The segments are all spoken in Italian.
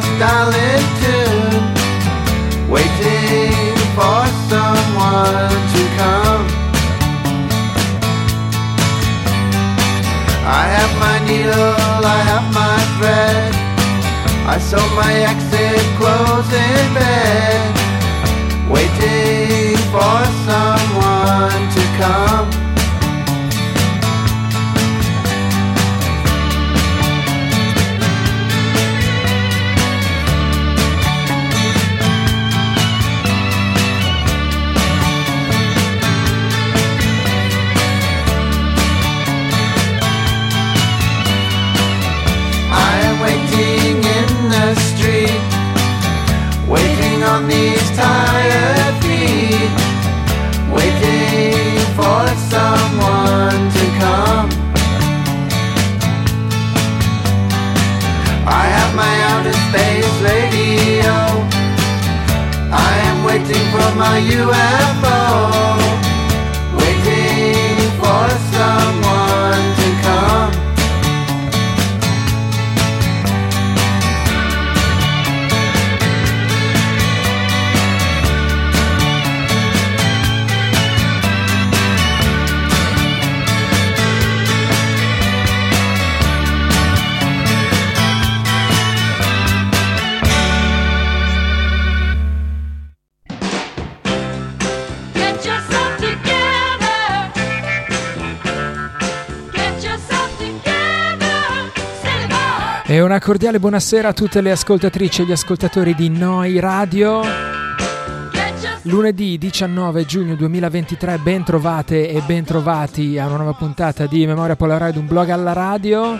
this darling tune, waiting for someone to come. I have my needle, I have my thread. I sew my exit clothes in bed, waiting for someone to come. UFO. Una cordiale buonasera a tutte le ascoltatrici e gli ascoltatori di Noi Radio. Lunedì 19 giugno 2023, ben trovate e ben trovati a una nuova puntata di Memoria Polaroid, un blog alla radio.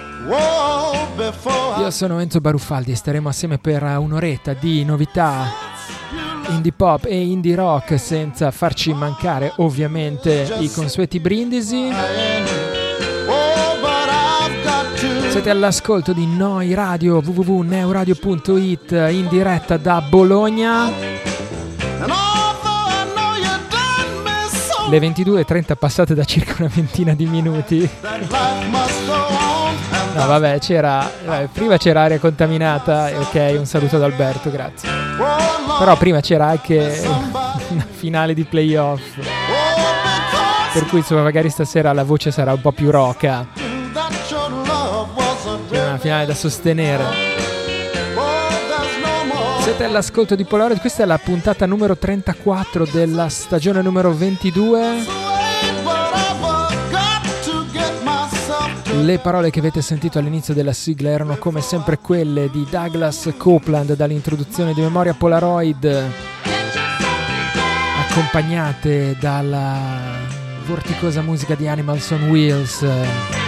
Io sono Enzo Baruffaldi e staremo assieme per un'oretta di novità indie pop e indie rock senza farci mancare ovviamente i consueti brindisi. Siete all'ascolto di Noi Radio www.neuradio.it in diretta da Bologna. Le 22.30 passate da circa una ventina di minuti. No, vabbè, c'era. Vabbè, prima c'era aria contaminata. Ok, un saluto ad Alberto, grazie. Però prima c'era anche una finale di playoff. Per cui insomma, magari stasera la voce sarà un po' più roca finale da sostenere. Siete all'ascolto di Polaroid, questa è la puntata numero 34 della stagione numero 22. Le parole che avete sentito all'inizio della sigla erano come sempre quelle di Douglas Copeland dall'introduzione di Memoria Polaroid, accompagnate dalla vorticosa musica di Animals on Wheels.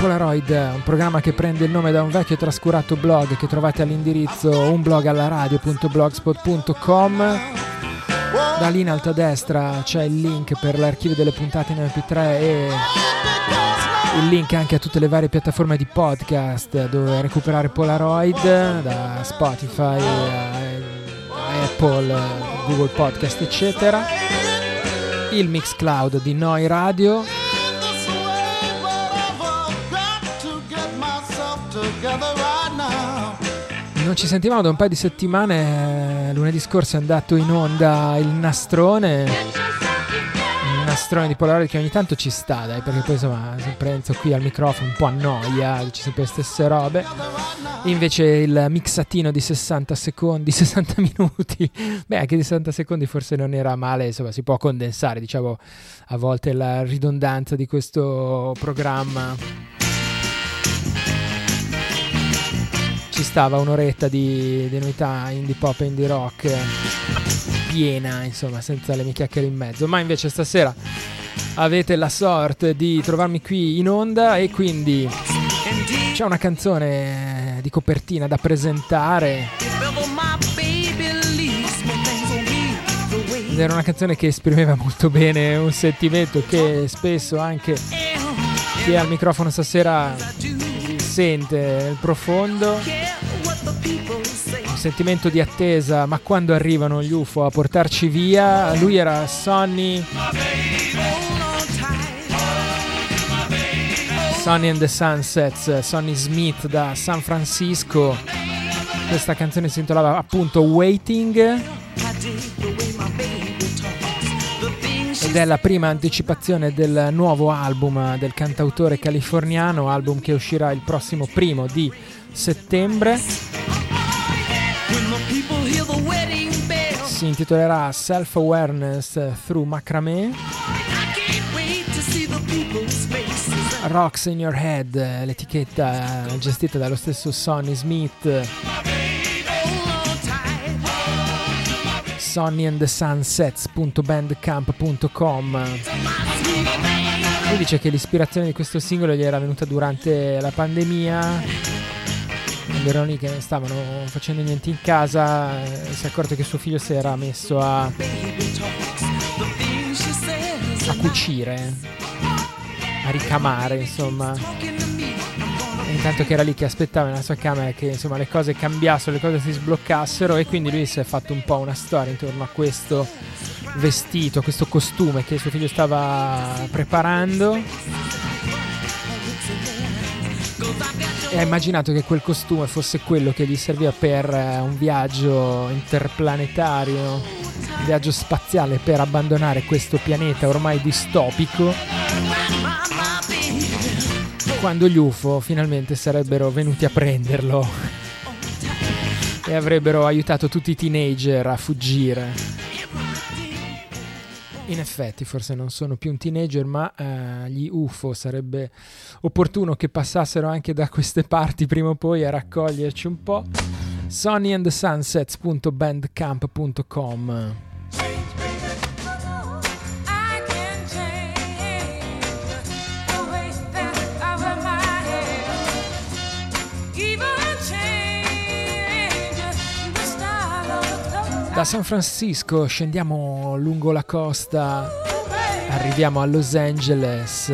Polaroid, un programma che prende il nome da un vecchio e trascurato blog che trovate all'indirizzo unblogallaradio.blogspot.com. Da lì in alto a destra c'è il link per l'archivio delle puntate in MP3 e il link anche a tutte le varie piattaforme di podcast dove recuperare Polaroid da Spotify, Apple, Google Podcast eccetera. Il Mixcloud di Noi Radio Non ci sentivamo da un paio di settimane, lunedì scorso è andato in onda il nastrone, il nastrone di Polaroid che ogni tanto ci sta, dai, perché poi insomma sempre Enzo qui al microfono un po' annoia, dice sempre le stesse robe. Invece il mixatino di 60 secondi, 60 minuti, beh anche di 60 secondi forse non era male, insomma si può condensare, diciamo a volte la ridondanza di questo programma ci stava un'oretta di, di novità indie pop e indie rock piena, insomma, senza le mie chiacchiere in mezzo. Ma invece stasera avete la sorte di trovarmi qui in onda e quindi c'è una canzone di copertina da presentare. Era una canzone che esprimeva molto bene un sentimento che spesso anche chi è al microfono stasera sente nel profondo. Un sentimento di attesa, ma quando arrivano gli UFO a portarci via, lui era Sonny. Sonny and the Sunsets, Sonny Smith da San Francisco. Questa canzone si intitolava appunto Waiting ed è la prima anticipazione del nuovo album del cantautore californiano, album che uscirà il prossimo primo di settembre. Si intitolerà Self Awareness Through Macramé. Rocks in Your Head, l'etichetta gestita dallo stesso Sonny Smith. sonnyandthesunsets.bandcamp.com Lui dice che l'ispirazione di questo singolo gli era venuta durante la pandemia. Quando erano lì che non stavano facendo niente in casa si è accorto che suo figlio si era messo a, a cucire a ricamare insomma intanto che era lì che aspettava nella sua camera che insomma le cose cambiassero, le cose si sbloccassero e quindi lui si è fatto un po' una storia intorno a questo vestito, questo costume che suo figlio stava preparando. E ha immaginato che quel costume fosse quello che gli serviva per eh, un viaggio interplanetario, un viaggio spaziale per abbandonare questo pianeta ormai distopico quando gli UFO finalmente sarebbero venuti a prenderlo e avrebbero aiutato tutti i teenager a fuggire. In effetti, forse non sono più un teenager, ma eh, gli UFO sarebbe opportuno che passassero anche da queste parti prima o poi a raccoglierci un po'. sonnyandsunsets.bandcamp.com Da San Francisco scendiamo lungo la costa, arriviamo a Los Angeles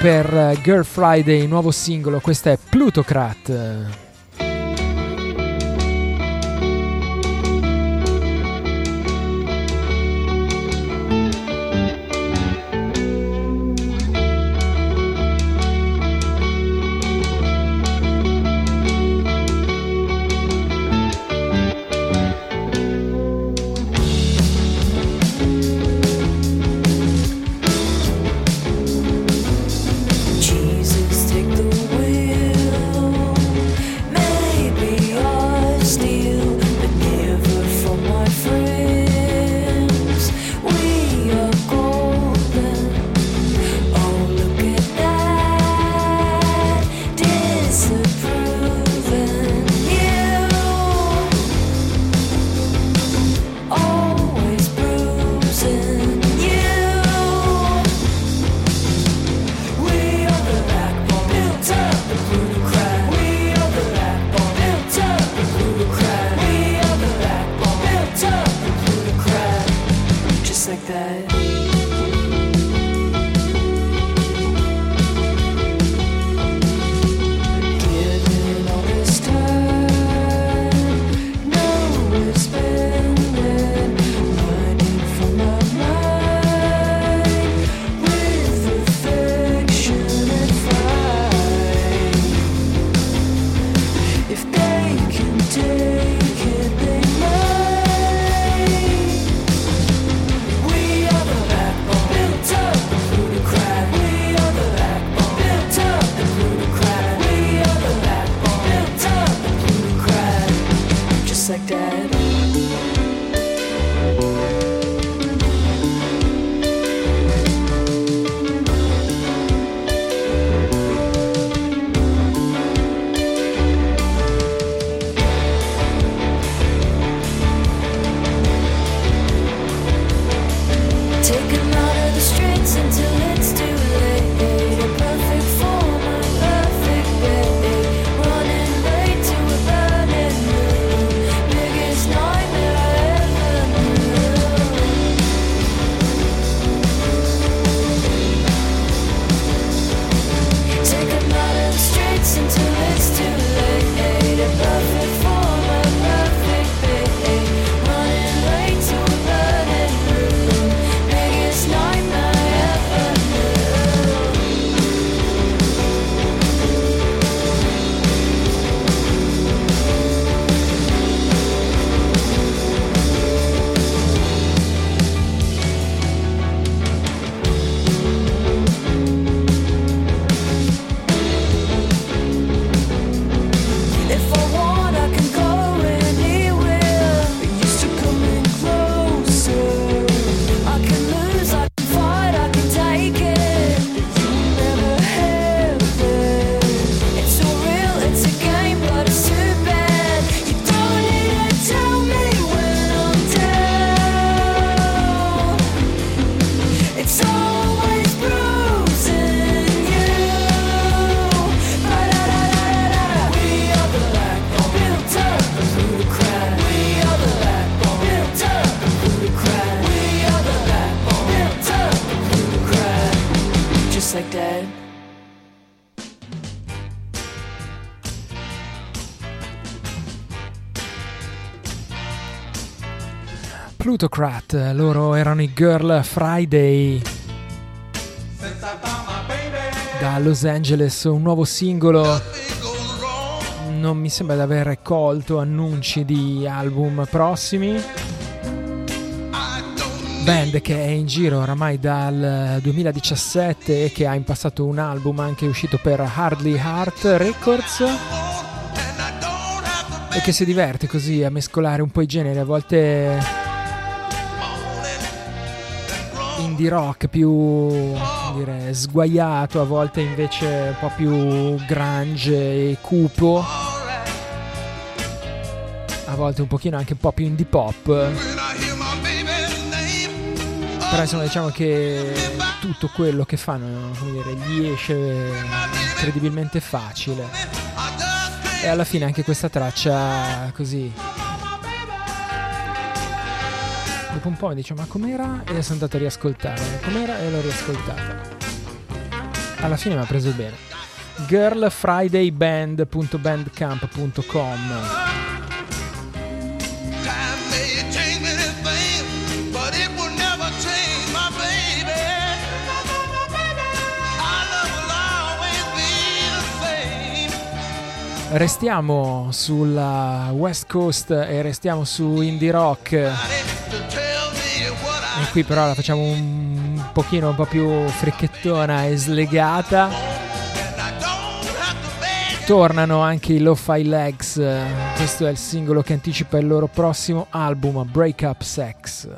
per Girl Friday, nuovo singolo, questo è Plutocrat. Plutocrat, loro erano i Girl Friday da Los Angeles, un nuovo singolo. Non mi sembra di aver colto annunci di album prossimi. Band che è in giro oramai dal 2017 e che ha in passato un album anche uscito per Hardly Heart Records e che si diverte così a mescolare un po' i generi, a volte indie rock più dire, sguaiato, a volte invece un po' più grunge e cupo, a volte un pochino anche un po' più indie pop. Però insomma diciamo che tutto quello che fanno dire, gli esce incredibilmente facile. E alla fine anche questa traccia così dopo un po' mi dice ma com'era? E sono andato a riascoltare. Com'era? E l'ho riascoltata. Alla fine mi ha preso bene. Girlfridayband.bandcamp.com Restiamo sulla West Coast e restiamo su indie rock. E qui però la facciamo un pochino un po' più fricchettona e slegata. Tornano anche i Lo-Fi Legs. Questo è il singolo che anticipa il loro prossimo album, Break Up Sex.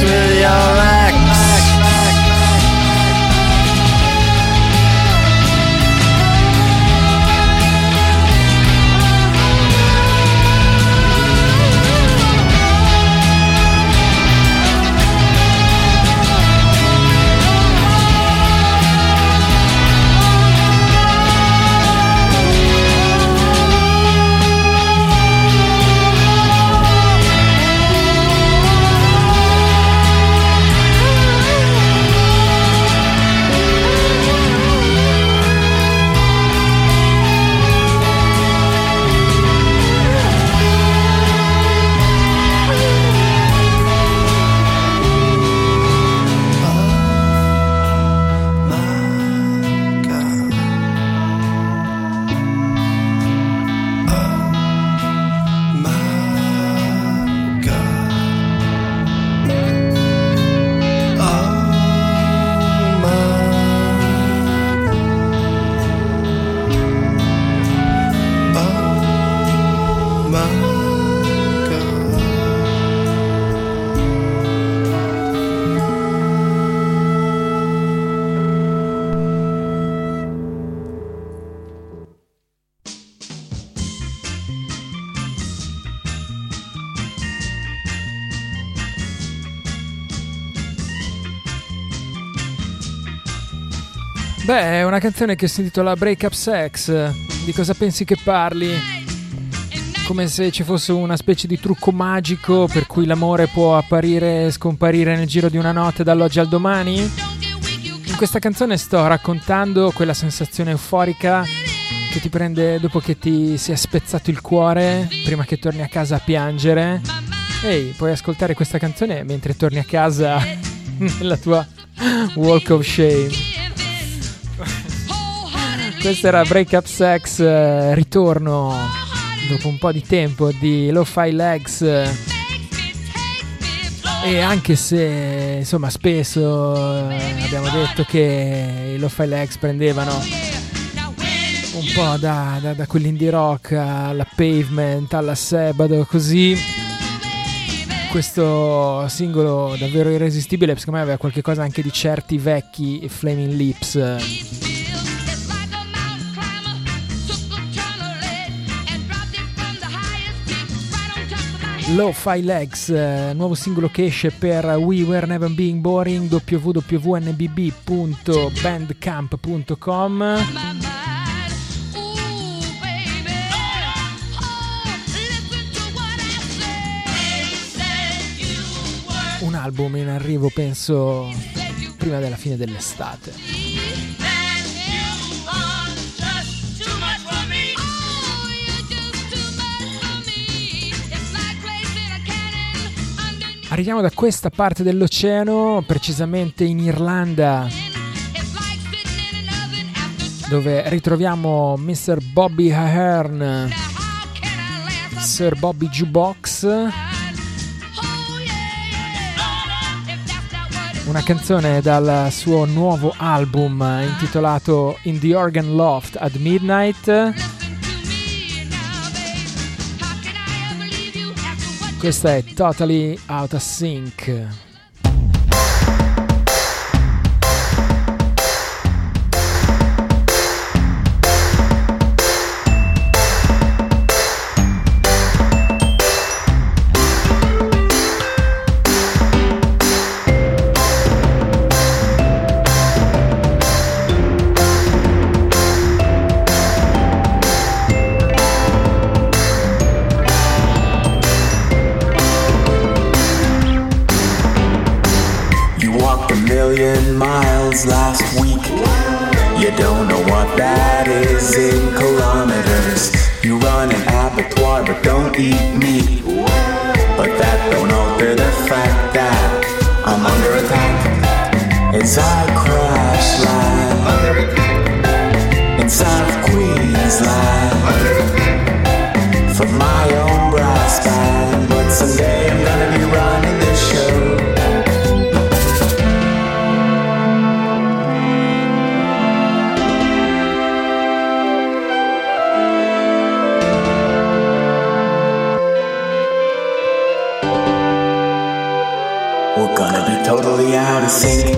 this una canzone che si intitola Break Up Sex. Di cosa pensi che parli? Come se ci fosse una specie di trucco magico per cui l'amore può apparire e scomparire nel giro di una notte dall'oggi al domani? In questa canzone sto raccontando quella sensazione euforica che ti prende dopo che ti si è spezzato il cuore, prima che torni a casa a piangere. Ehi, puoi ascoltare questa canzone mentre torni a casa nella tua walk of shame. Questo era Break Up Sex, eh, ritorno dopo un po' di tempo di Lo-Fi Legs. E anche se insomma spesso eh, abbiamo detto che i Lo-Fi Legs prendevano un po' da, da, da quell'indie rock alla pavement, alla Sabado, così questo singolo davvero irresistibile secondo me aveva qualcosa anche di certi vecchi Flaming Lips Lo-Fi Legs, eh, nuovo singolo che esce per We Were Never Being Boring www.nbb.bandcamp.com Un album in arrivo penso prima della fine dell'estate. Arriviamo da questa parte dell'oceano, precisamente in Irlanda, dove ritroviamo Mr. Bobby Ahern, Sir Bobby Jukebox. Una canzone dal suo nuovo album intitolato In the Organ Loft at Midnight. Questa è Totally Out of Sync. since last week. You don't know what that is in kilometers. You run an abattoir but don't eat meat. But that don't alter the fact that I'm under attack. It's our crash land. Inside of Queensland. For my own brass band, but someday. sink.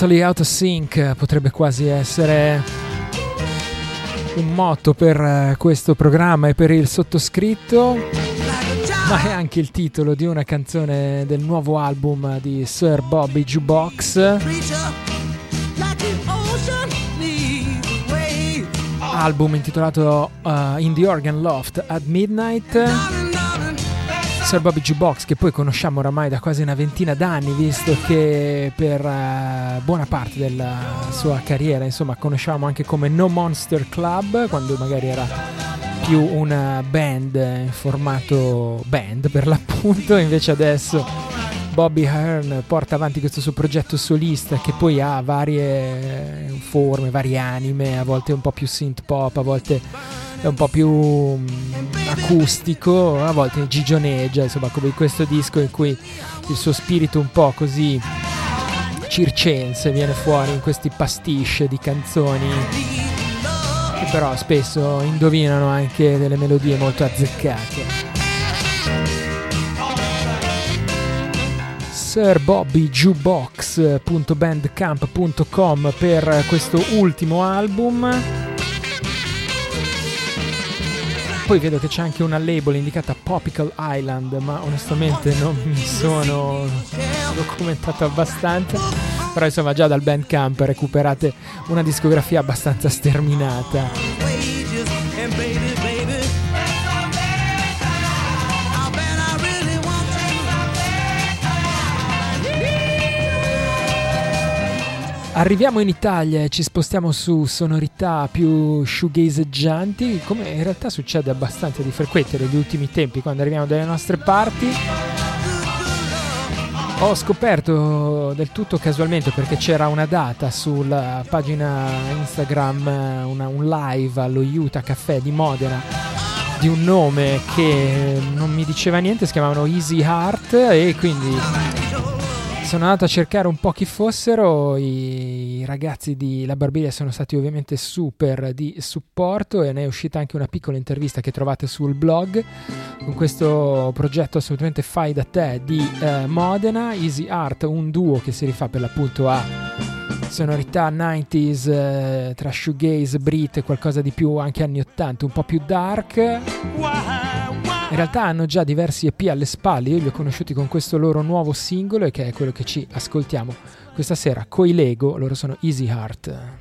Totally Out of Sync potrebbe quasi essere un motto per eh, questo programma e per il sottoscritto, ma è anche il titolo di una canzone del nuovo album di Sir Bobby Jukebox. Album intitolato uh, In the Organ Loft at Midnight. Sir Bobby Jukebox che poi conosciamo oramai da quasi una ventina d'anni visto che per uh, buona parte della sua carriera insomma conosciamo anche come No Monster Club quando magari era più una band in formato band per l'appunto. Invece adesso Bobby Hearn porta avanti questo suo progetto solista che poi ha varie forme, varie anime, a volte un po' più synth pop, a volte è un po' più mm, acustico, a volte gigioneggia, insomma come questo disco in cui il suo spirito un po' così circense viene fuori in questi pastiche di canzoni che però spesso indovinano anche delle melodie molto azzeccate. sirbobbyjukebox.bandcamp.com per questo ultimo album poi vedo che c'è anche una label indicata Popical Island, ma onestamente non mi sono documentato abbastanza. Però insomma già dal Bandcamp recuperate una discografia abbastanza sterminata. Arriviamo in Italia e ci spostiamo su sonorità più shoegazeggianti, come in realtà succede abbastanza di frequente negli ultimi tempi quando arriviamo dalle nostre parti. Ho scoperto del tutto casualmente perché c'era una data sulla pagina Instagram, una, un live allo Utah Caffè di Modena di un nome che non mi diceva niente, si chiamavano Easy Heart e quindi sono andato a cercare un po' chi fossero, i ragazzi di La Barbilia sono stati ovviamente super di supporto e ne è uscita anche una piccola intervista che trovate sul blog con questo progetto assolutamente fai da te di eh, Modena, Easy Art, un duo che si rifà per l'appunto a sonorità 90s eh, tra shoegaze, brit qualcosa di più anche anni 80, un po' più dark. In realtà hanno già diversi EP alle spalle, io li ho conosciuti con questo loro nuovo singolo e che è quello che ci ascoltiamo questa sera. Coi Lego, loro sono Easy Heart.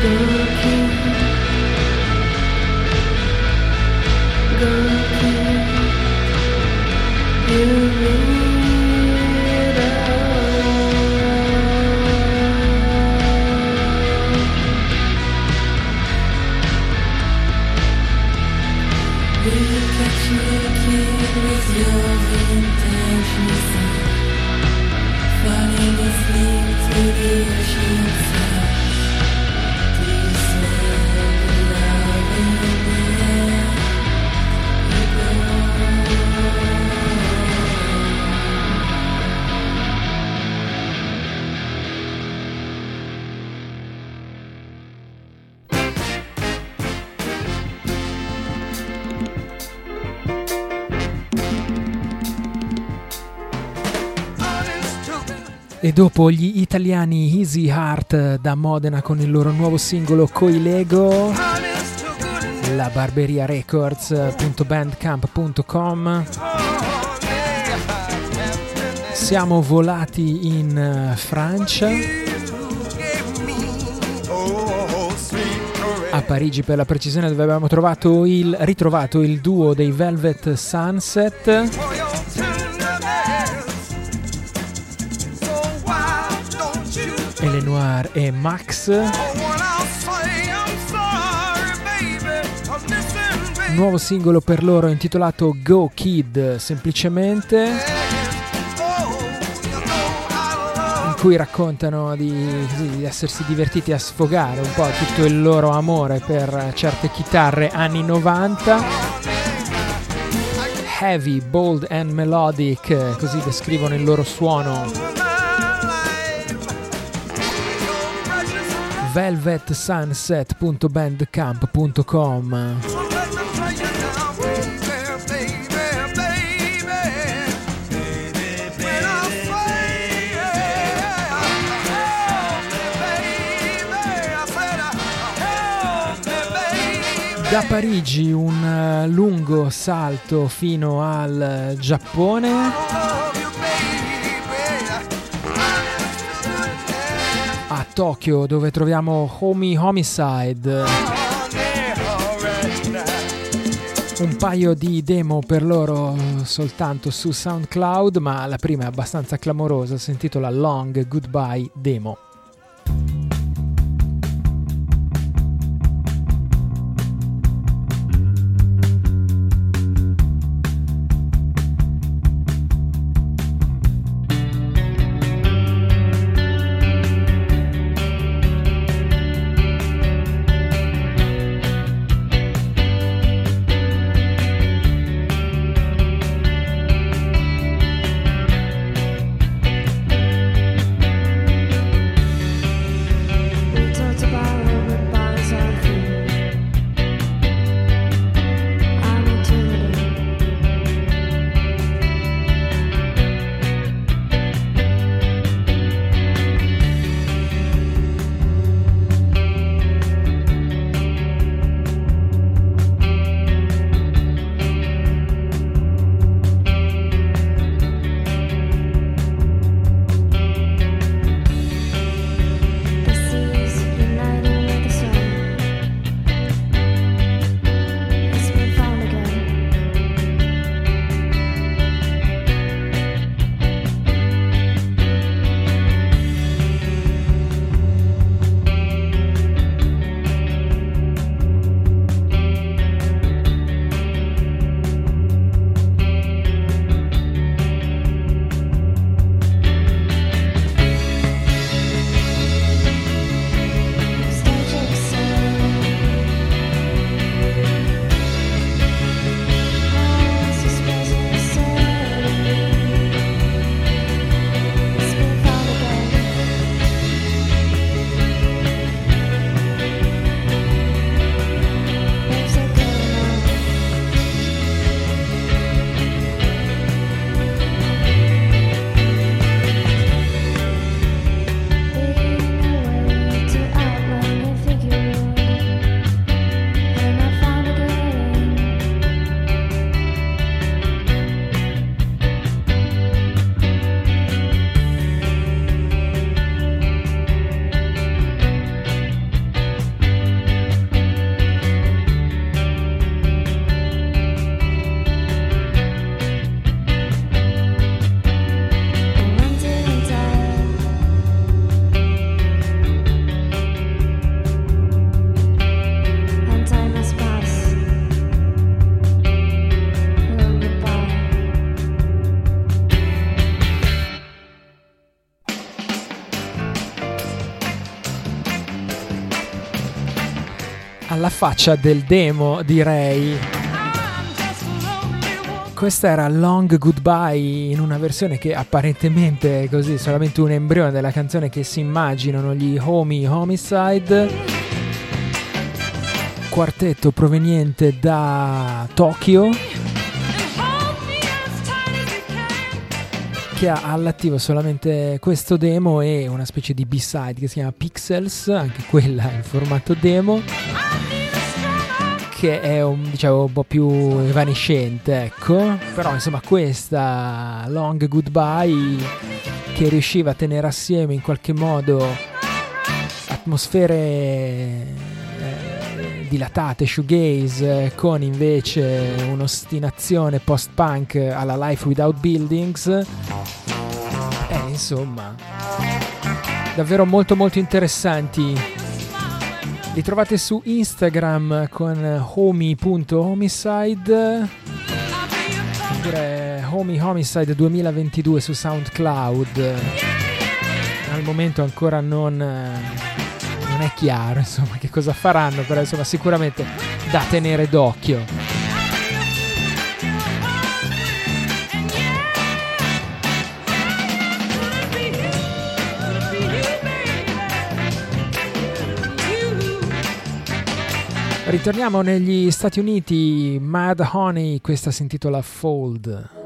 E dopo gli italiani Easy Heart da Modena con il loro nuovo singolo Coi Lego, la barberia records.bandcamp.com siamo volati in eh, Francia a Parigi per la precisione dove abbiamo il, ritrovato il duo dei Velvet Sunset. Elenoir e Max. Nuovo singolo per loro intitolato Go Kid semplicemente. cui raccontano di, di, essersi divertiti a sfogare un po' tutto il loro amore per certe chitarre anni 90. Heavy, bold and melodic, così descrivono il loro suono. velvetsunset.bandcamp.com Da Parigi un eh, lungo salto fino al Giappone. Tokyo dove troviamo Homie Homicide. Un paio di demo per loro soltanto su SoundCloud, ma la prima è abbastanza clamorosa, si intitola Long Goodbye Demo. Faccia del demo, direi. Questa era Long Goodbye in una versione che apparentemente è così, solamente un embrione della canzone che si immaginano gli Homie Homicide. Quartetto proveniente da Tokyo. che ha all'attivo solamente questo demo e una specie di B-side che si chiama Pixels, anche quella in formato demo che è un, diciamo, un po' più evanescente, ecco. Però insomma questa Long Goodbye che riusciva a tenere assieme in qualche modo atmosfere eh, dilatate shoegaze con invece un'ostinazione post-punk alla Life Without Buildings. E insomma, davvero molto molto interessanti. Li trovate su Instagram con homie.homicide oppure Homie Homicide 2022 su SoundCloud. Al momento ancora non non è chiaro insomma che cosa faranno, però insomma sicuramente da tenere d'occhio. Ritorniamo negli Stati Uniti, Mad Honey, questa si intitola Fold.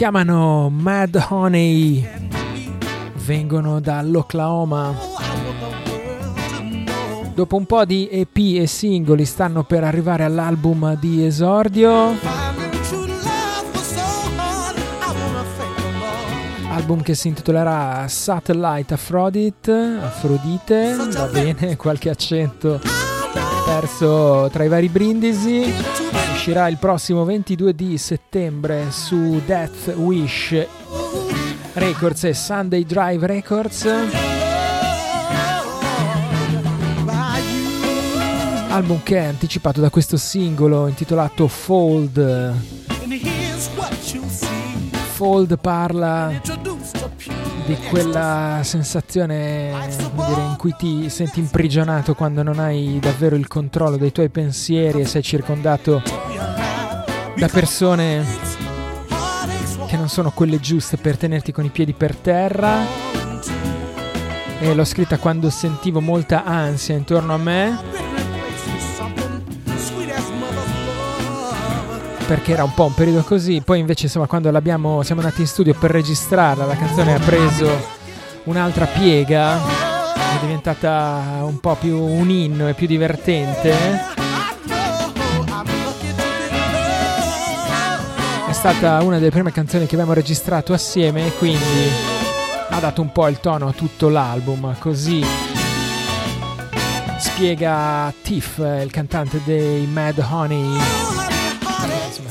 Chiamano Mad Honey, vengono dall'Oklahoma. Dopo un po' di EP e singoli stanno per arrivare all'album di esordio. Album che si intitolerà Satellite Aphrodite, Afrodite, va bene, qualche accento perso tra i vari brindisi uscirà il prossimo 22 di settembre su Death Wish Records e Sunday Drive Records. Album che è anticipato da questo singolo intitolato Fold. Fold parla ricordi quella sensazione dire, in cui ti senti imprigionato quando non hai davvero il controllo dei tuoi pensieri e sei circondato da persone che non sono quelle giuste per tenerti con i piedi per terra. E l'ho scritta quando sentivo molta ansia intorno a me perché era un po' un periodo così, poi invece insomma quando siamo andati in studio per registrarla, la canzone ha preso un'altra piega, è diventata un po' più un inno e più divertente. È stata una delle prime canzoni che abbiamo registrato assieme e quindi ha dato un po' il tono a tutto l'album, così. Spiega Tiff, il cantante dei Mad Honey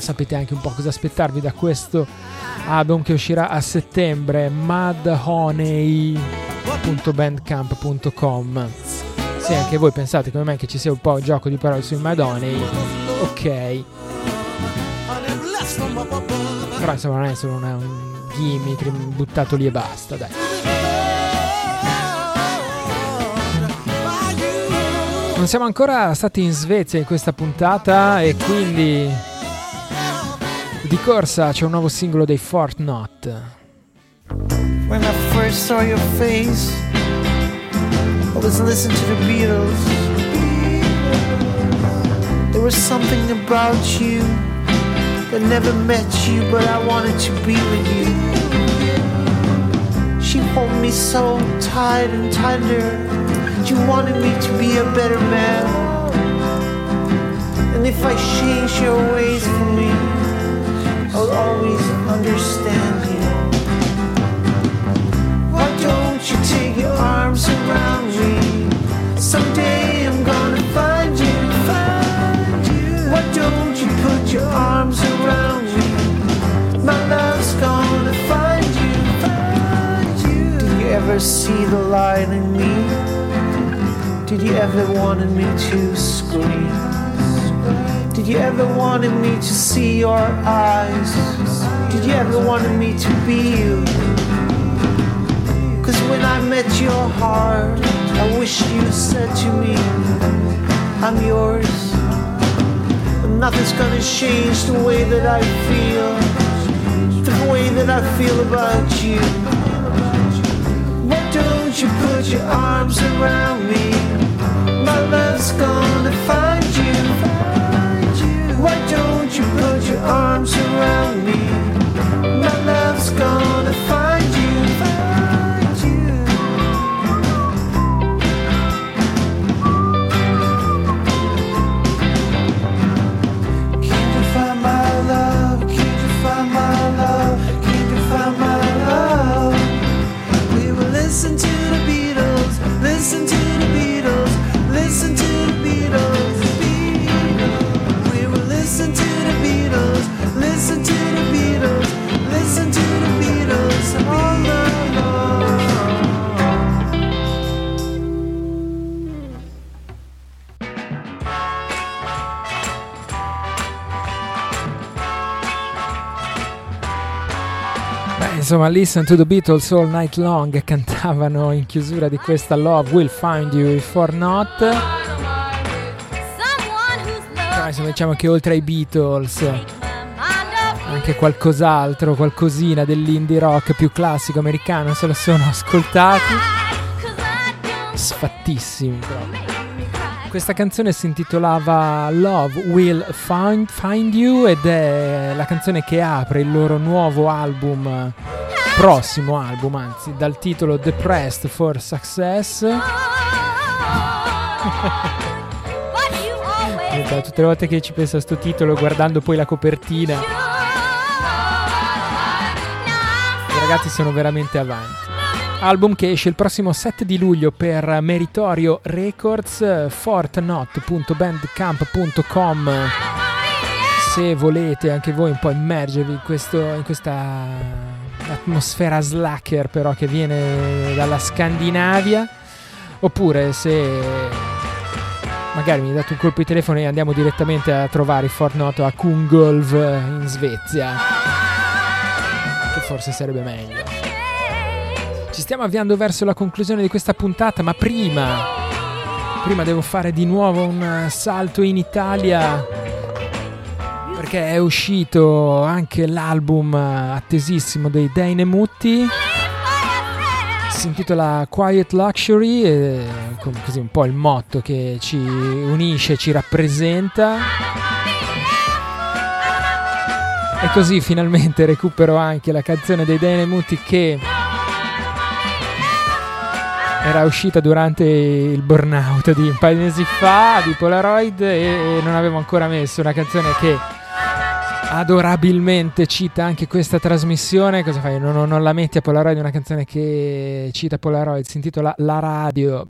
sapete anche un po' cosa aspettarvi da questo album che uscirà a settembre, madhoney.bandcamp.com. Se anche voi pensate come me che ci sia un po' un gioco di parole sui Madhoney, ok. Però insomma non è solo una, un gimmick buttato lì e basta, dai. Non siamo ancora stati in Svezia in questa puntata e quindi Di corsa c'è un nuovo singolo dei Fort Knot. When I first saw your face, I was listening to the Beatles. There was something about you that never met you, but I wanted to be with you. She held me so tight and tender. You wanted me to be a better man. And if I change your ways for me, I'll always understand you. Why don't you take your arms around me? Someday I'm gonna find you. Find you. Why don't you put your arms around me? My love's gonna find you. Find you. Did you ever see the light in me? Did you ever want me to scream? Did you ever wanted me to see your eyes? Did you ever wanted me to be you? Cause when I met your heart, I wish you said to me, I'm yours. But nothing's gonna change the way that I feel, the way that I feel about you. Why don't you put your arms around me? My love's gonna find you put your arms around me? My love's gonna insomma, Listen to the Beatles all night long cantavano in chiusura di questa Love Will Find You If or Not insomma diciamo che oltre ai Beatles anche qualcos'altro, qualcosina dell'indie rock più classico americano se lo sono ascoltati. Sfattissimi proprio. Questa canzone si intitolava Love Will Find, Find You ed è la canzone che apre il loro nuovo album, prossimo album anzi, dal titolo Depressed for Success. Tutte le volte che ci penso a sto titolo, guardando poi la copertina, i ragazzi sono veramente avanti. Album che esce il prossimo 7 di luglio per Meritorio Records, fortnot.bandcamp.com se volete anche voi un po' immergervi in, questo, in questa atmosfera slacker però che viene dalla Scandinavia oppure se magari mi date un colpo di telefono e andiamo direttamente a trovare il Fortnite a Kungolv in Svezia. Che forse sarebbe meglio. Ci stiamo avviando verso la conclusione di questa puntata, ma prima, prima devo fare di nuovo un salto in Italia perché è uscito anche l'album attesissimo dei Dane Mutti. Si intitola Quiet Luxury, così un po' il motto che ci unisce, ci rappresenta. E così finalmente recupero anche la canzone dei Dane Mutti che era uscita durante il burnout di un paio di mesi fa di Polaroid e non avevo ancora messo una canzone che adorabilmente cita anche questa trasmissione. Cosa fai? Non, non la metti a Polaroid una canzone che cita Polaroid, si intitola La Radio.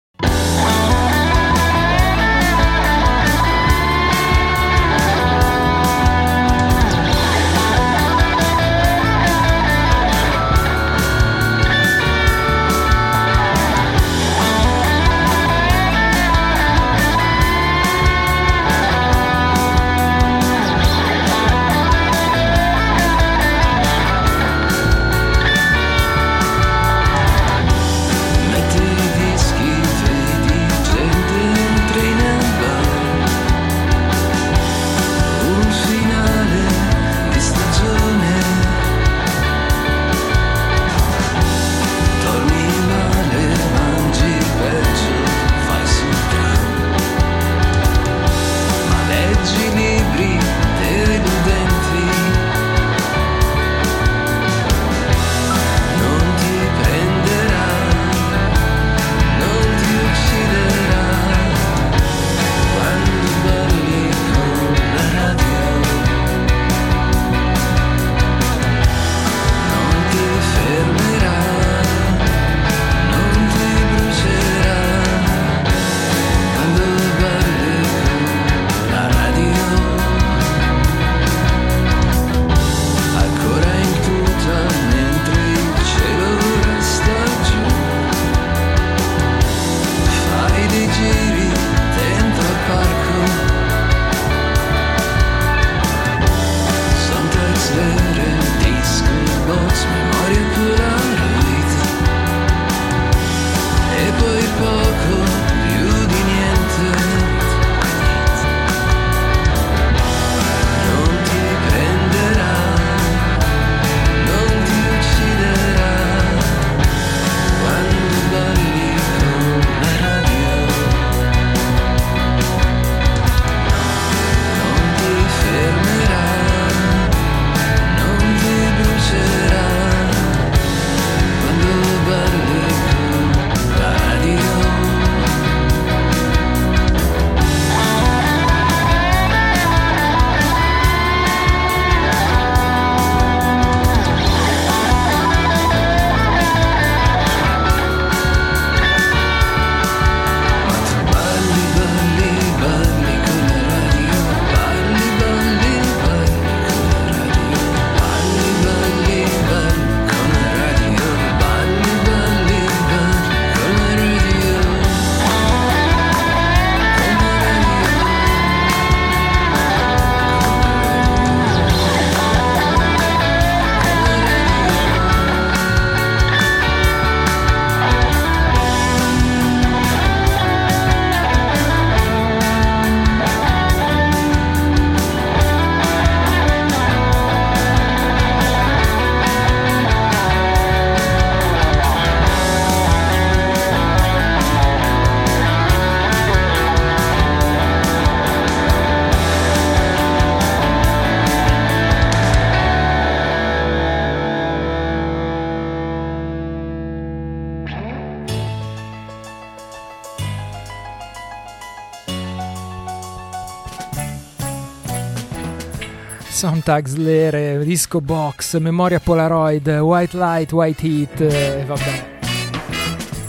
Soundtag Slayer, Disco Box, Memoria Polaroid, White Light, White Heat e vabbè.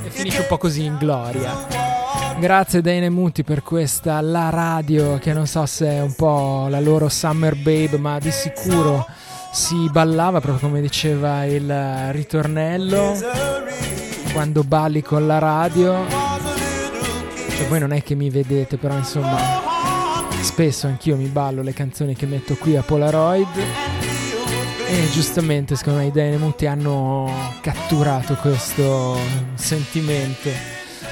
E finisce un po' così in gloria. Grazie Dane Muti per questa La Radio che non so se è un po' la loro Summer Babe ma di sicuro si ballava proprio come diceva il ritornello quando balli con la radio. Cioè voi non è che mi vedete però insomma Spesso anch'io mi ballo le canzoni che metto qui a Polaroid E giustamente secondo me i Dainemuti hanno catturato questo sentimento.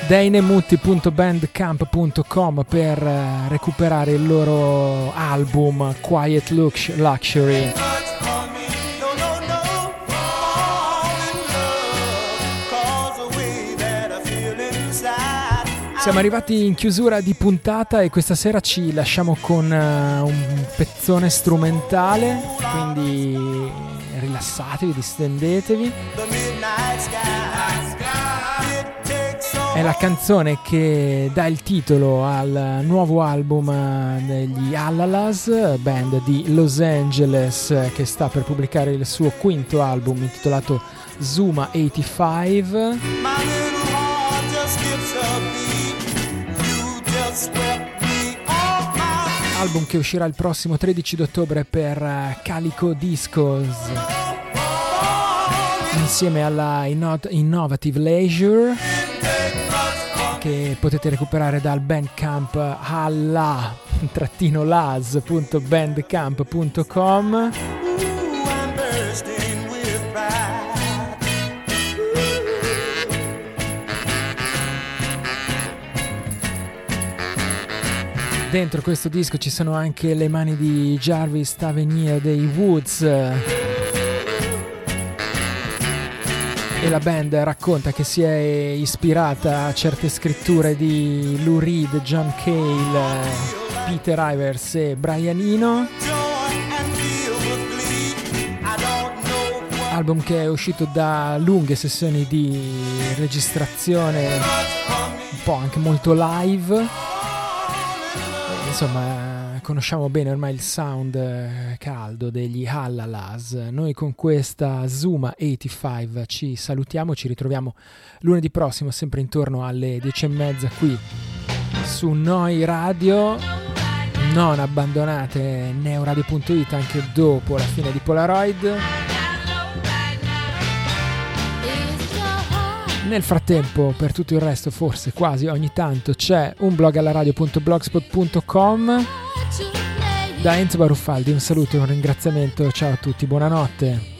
Dainemuti.bandcamp.com per eh, recuperare il loro album Quiet Luxury. Siamo arrivati in chiusura di puntata e questa sera ci lasciamo con uh, un pezzone strumentale, quindi rilassatevi, distendetevi. È la canzone che dà il titolo al nuovo album eh, degli Allalas, band di Los Angeles che sta per pubblicare il suo quinto album intitolato Zuma 85. Album che uscirà il prossimo 13 ottobre per eh, Calico Discos. Insieme alla Innovative Leisure che potete recuperare dal bandcamp alla-las.bandcamp.com Dentro questo disco ci sono anche le mani di Jarvis Tavernier dei Woods. E la band racconta che si è ispirata a certe scritture di Lou Reed, John Cale, Peter Ivers e Brian Eno. Album che è uscito da lunghe sessioni di registrazione, un po' anche molto live insomma, conosciamo bene ormai il sound eh, caldo degli Hallalas. Noi con questa Zuma 85 ci salutiamo, ci ritroviamo lunedì prossimo, sempre intorno alle 10 e mezza qui su Noi Radio. Non abbandonate neoradio.it anche dopo la fine di Polaroid. Nel frattempo, per tutto il resto, forse quasi ogni tanto c'è un blog alla radio.blogspot.com. Da Enzo Baruffaldi un saluto e un ringraziamento, ciao a tutti, buonanotte.